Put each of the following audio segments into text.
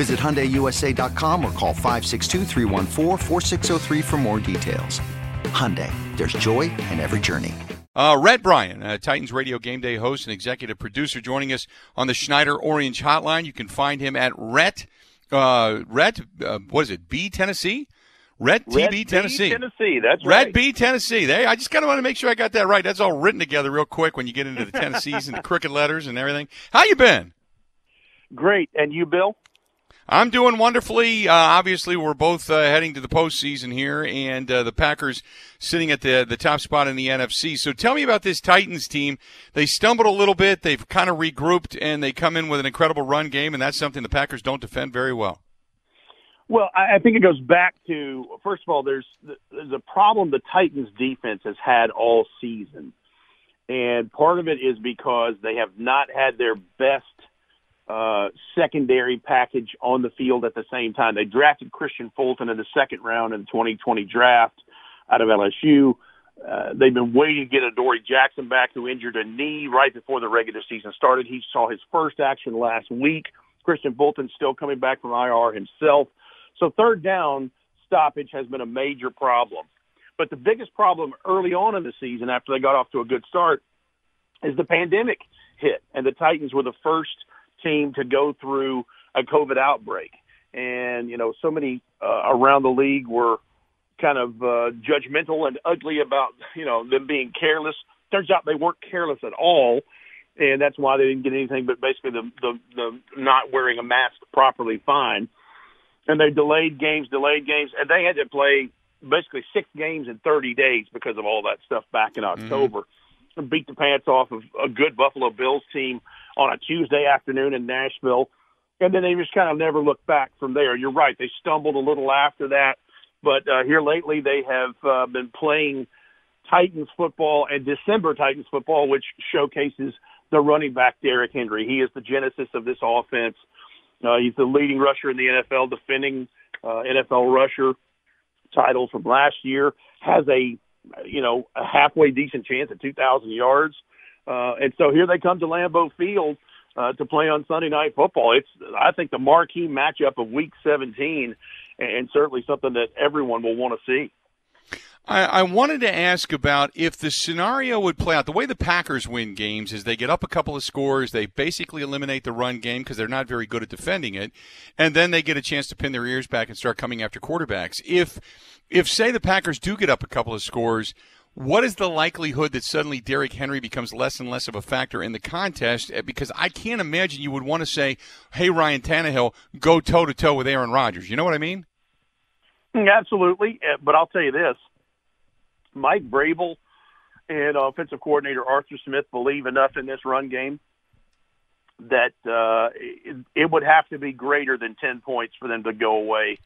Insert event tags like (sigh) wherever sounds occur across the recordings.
Visit HyundaiUSA.com or call 562 for more details. Hyundai, there's joy in every journey. Uh, Rhett Bryan, uh, Titans Radio Game Day host and executive producer, joining us on the Schneider Orange Hotline. You can find him at Rhett, uh, Rhett, uh, what is it, B Tennessee? Red TB Tennessee. Tennessee, that's Red right. B Tennessee. They, I just kind of want to make sure I got that right. That's all written together real quick when you get into the Tennessees and the (laughs) cricket letters and everything. How you been? Great. And you, Bill? I'm doing wonderfully. Uh, obviously, we're both uh, heading to the postseason here, and uh, the Packers sitting at the the top spot in the NFC. So, tell me about this Titans team. They stumbled a little bit. They've kind of regrouped, and they come in with an incredible run game, and that's something the Packers don't defend very well. Well, I think it goes back to first of all, there's there's a problem the Titans defense has had all season, and part of it is because they have not had their best uh, secondary package on the field at the same time. They drafted Kristian Fulton in the second round in the 2020 draft out of LSU. Uh, they've been waiting to get Adoree Jackson back, who injured a knee right before the regular season started. He saw his first action last week. Kristian Fulton still coming back from IR himself. So third down stoppage has been a major problem. But the biggest problem early on in the season, after they got off to a good start, is the pandemic hit, and the Titans were the first team to go through a COVID outbreak. And, you know, so many uh, around the league were kind of uh, judgmental and ugly about, you know, them being careless. Turns out they weren't careless at all. And that's why they didn't get anything but basically the, the, the not wearing a mask properly fine. And they delayed games, delayed games, and they had to play basically six games in 30 days because of all that stuff back in October. Mm-hmm. Beat the pants off of a good Buffalo Bills team on a Tuesday afternoon in Nashville. And then they just kind of never looked back from there. You're right. They stumbled a little after that. But uh, here lately, they have uh, been playing Titans football and December Titans football, which showcases the running back Derrick Henry. He is the genesis of this offense. Uh, he's the leading rusher in the NFL, defending uh, NFL rusher title from last year. Has a you know a halfway decent chance at 2,000 yards. Uh, and so here they come to Lambeau Field uh, to play on Sunday Night Football. It's, I think, the marquee matchup of Week 17, and certainly something that everyone will want to see. I, I, wanted to ask about if the scenario would play out. The way the Packers win games is they get up a couple of scores, they basically eliminate the run game because they're not very good at defending it, and then they get a chance to pin their ears back and start coming after quarterbacks. If, if say the Packers do get up a couple of scores, what is the likelihood that suddenly Derrick Henry becomes less and less of a factor in the contest? Eh, because I can't imagine you would want to say, "Hey, Ryan Tannehill, go toe to toe with Aaron Rodgers." You know what I mean? Mm, absolutely, eh, but I'll tell you this: Mike Vrabel and offensive coordinator Arthur Smith believe enough in this run game that uh, it, it would have to be greater than ten points for them to go away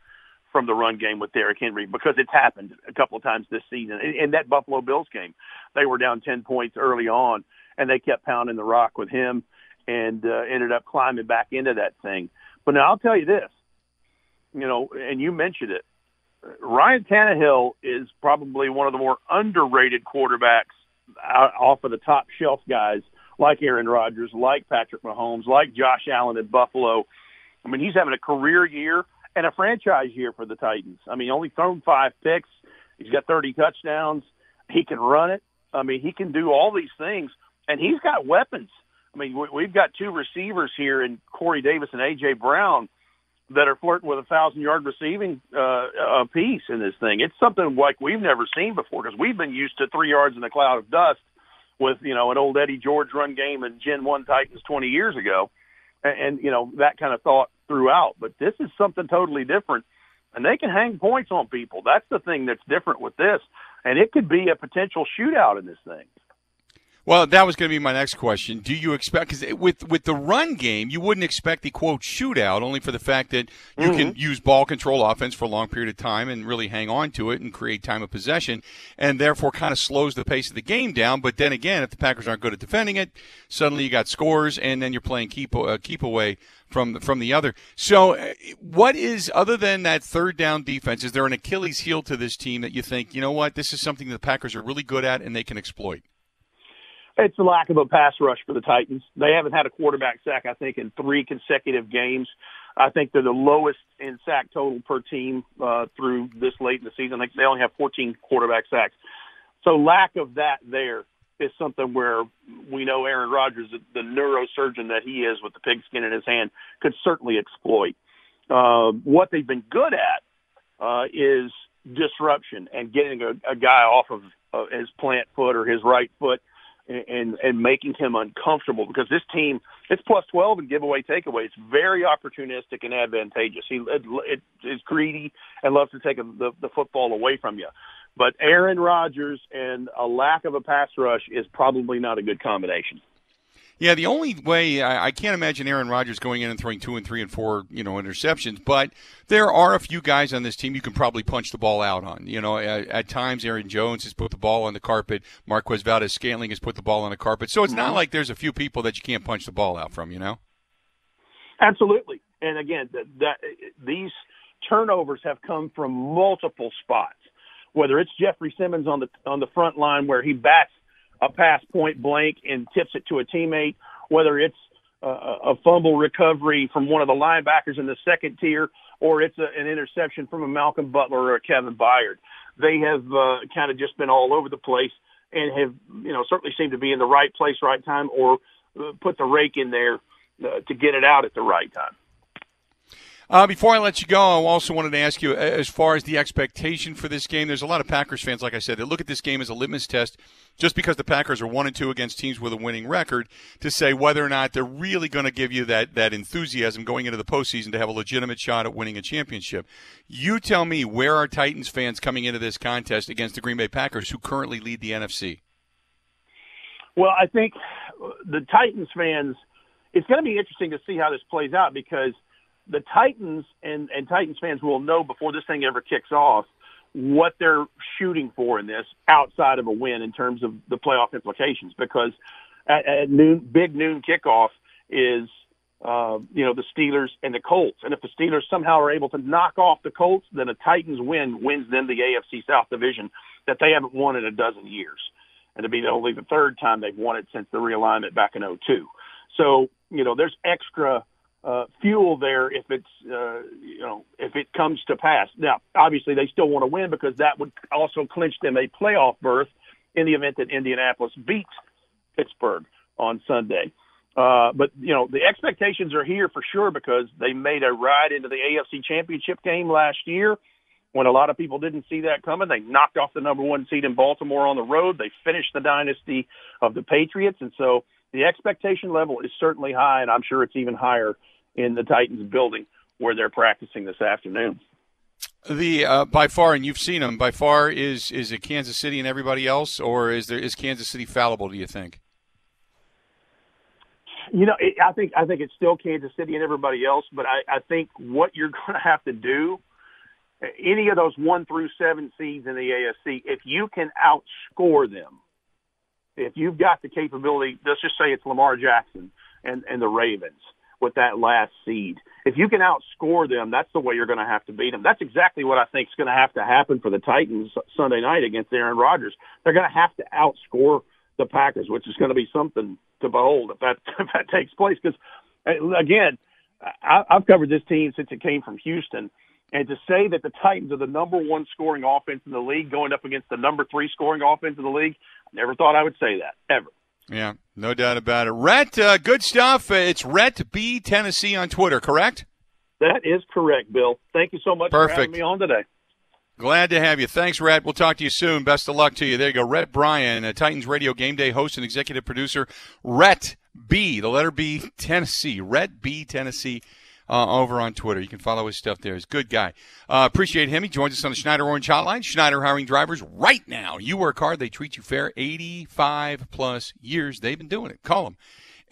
from the run game with Derrick Henry because it's happened a couple of times this season. In, in that Buffalo Bills game, they were down 10 points early on, and they kept pounding the rock with him and uh, ended up climbing back into that thing. But now I'll tell you this, you know, and you mentioned it. Ryan Tannehill is probably one of the more underrated quarterbacks off of the top shelf guys like Aaron Rodgers, like Patrick Mahomes, like Josh Allen in Buffalo. I mean, he's having a career year and a franchise year for the Titans. I mean, only thrown five picks. He's got 30 touchdowns. He can run it. I mean, he can do all these things, and he's got weapons. I mean, we've got two receivers here in Corey Davis and A.J. Brown that are flirting with a thousand yard receiving uh, a piece in this thing. It's something like we've never seen before because we've been used to three yards in a cloud of dust with you know an old Eddie George run game and Gen One Titans 20 years ago, and, and you know that kind of thought throughout. But this is something totally different, and they can hang points on people. That's the thing that's different with this, and it could be a potential shootout in this thing. Well, that was going to be my next question. Do you expect because with with the run game, you wouldn't expect the quote shootout, only for the fact that you mm-hmm. can use ball control offense for a long period of time and really hang on to it and create time of possession, and therefore kind of slows the pace of the game down. But then again, if the Packers aren't good at defending it, suddenly you got scores, and then you're playing keep uh, keep away from from the other. So, uh, what is other than that third down defense? Is there an Achilles heel to this team that you think you know what this is something the Packers are really good at and they can exploit? It's the lack of a pass rush for the Titans. They haven't had a quarterback sack, I think, in three consecutive games. I think they're the lowest in sack total per team uh, through this late in the season. I they only have 14 quarterback sacks. So lack of that there is something where we know Aaron Rodgers, the neurosurgeon that he is with the pigskin in his hand, could certainly exploit. Uh, what they've been good at uh, is disruption and getting a, a guy off of uh, his plant foot or his right foot – and and making him uncomfortable because this team it's plus 12 in giveaway takeaway. It's very opportunistic and advantageous. He it, it is greedy and loves to take a, the the football away from you. But Aaron Rodgers and a lack of a pass rush is probably not a good combination. Yeah, the only way I, I, can't imagine Aaron Rodgers going in and throwing two and three and four, you know, interceptions. But there are a few guys on this team you can probably punch the ball out on. You know, at, at times Aaron Jones has put the ball on the carpet. Marquez Valdes-Scantling has put the ball on the carpet. So it's not mm-hmm. like there's a few people that you can't punch the ball out from. You know. Absolutely, and again, that, that these turnovers have come from multiple spots. Whether it's Jeffery Simmons on the on the front line where he bats a pass point blank and tips it to a teammate, whether it's a, fumble recovery from one of the linebackers in the second tier or it's a, an interception from a Malcolm Butler or a Kevin Byard. They have uh, kind of just been all over the place and have, you know, certainly seemed to be in the right place, right time, or uh, put the rake in there uh, to get it out at the right time. Uh, before I let you go, I also wanted to ask you as far as the expectation for this game. There's a lot of Packers fans, like I said, that look at this game as a litmus test, just because the Packers are one and two against teams with a winning record, to say whether or not they're really going to give you that that enthusiasm going into the postseason to have a legitimate shot at winning a championship. You tell me where are Titans fans coming into this contest against the Green Bay Packers, who currently lead the NFC? Well, I think the Titans fans. It's going to be interesting to see how this plays out because the Titans and, and Titans fans will know before this thing ever kicks off what they're shooting for in this outside of a win in terms of the playoff implications because at, at noon, big noon kickoff is, uh, you know, the Steelers and the Colts. And if the Steelers somehow are able to knock off the Colts, then a Titans win wins them the AFC South division that they haven't won in a dozen years. And to be only the third time they've won it since the realignment back in 02. So, you know, there's extra uh, fuel there if it's uh, you know if it comes to pass. Now, obviously, they still want to win because that would also clinch them a playoff berth in the event that Indianapolis beats Pittsburgh on Sunday. Uh, but you know the expectations are here for sure because they made a ride into the AFC Championship game last year when a lot of people didn't see that coming. They knocked off the number one seed in Baltimore on the road. They finished the dynasty of the Patriots, and so the expectation level is certainly high, and I'm sure it's even higher in the Titans building where they're practicing this afternoon. The uh, by far, and you've seen them by far. Is is it Kansas City and everybody else, or is there is Kansas City fallible? Do you think? You know, it, I think I think it's still Kansas City and everybody else, but I, I think what you're (laughs) going to have to do, any of those one through seven seeds in the AFC, if you can outscore them, if you've got the capability, let's just say it's Lamar Jackson and and the Ravens, with that last seed. If you can outscore them, that's the way you're going to have to beat them. That's exactly what I think is going to have to happen for the Titans Sunday night against Aaron Rodgers. They're going to have to outscore the Packers, which is going to be something to behold if that (laughs) if that takes place. Because uh, again, I, I've covered this team since it came from Houston, and to say that the Titans are the number one scoring offense in the league, going up against the number three scoring offense in the league, I never thought I would say that ever. Yeah, no doubt about it. Rhett, uh, good stuff. Uh, it's Rhett B Tennessee on Twitter, correct? That is correct, Bill. Thank you so much Perfect. for having me on today. Glad to have you. Thanks, Rhett. We'll talk to you soon. Best of luck to you. There you go. Rhett Bryan, a Titans Radio Game Day host and executive producer. Rhett B, the letter B, Tennessee. Rhett B, Tennessee. Uh, over on Twitter. You can follow his stuff there. He's a good guy. Uh, appreciate him. He joins us on the Schneider Orange Hotline. Schneider hiring drivers right now. You work hard, they treat you fair. 85 plus years they've been doing it. Call them.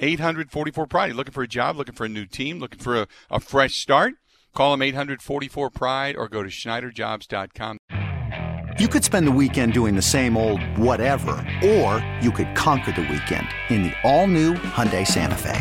844 Pride. Looking for a job, looking for a new team, looking for a, a fresh start? Call them 844 Pride or go to SchneiderJobs.com. You could spend the weekend doing the same old whatever, or you could conquer the weekend in the all-new Hyundai Santa Fe.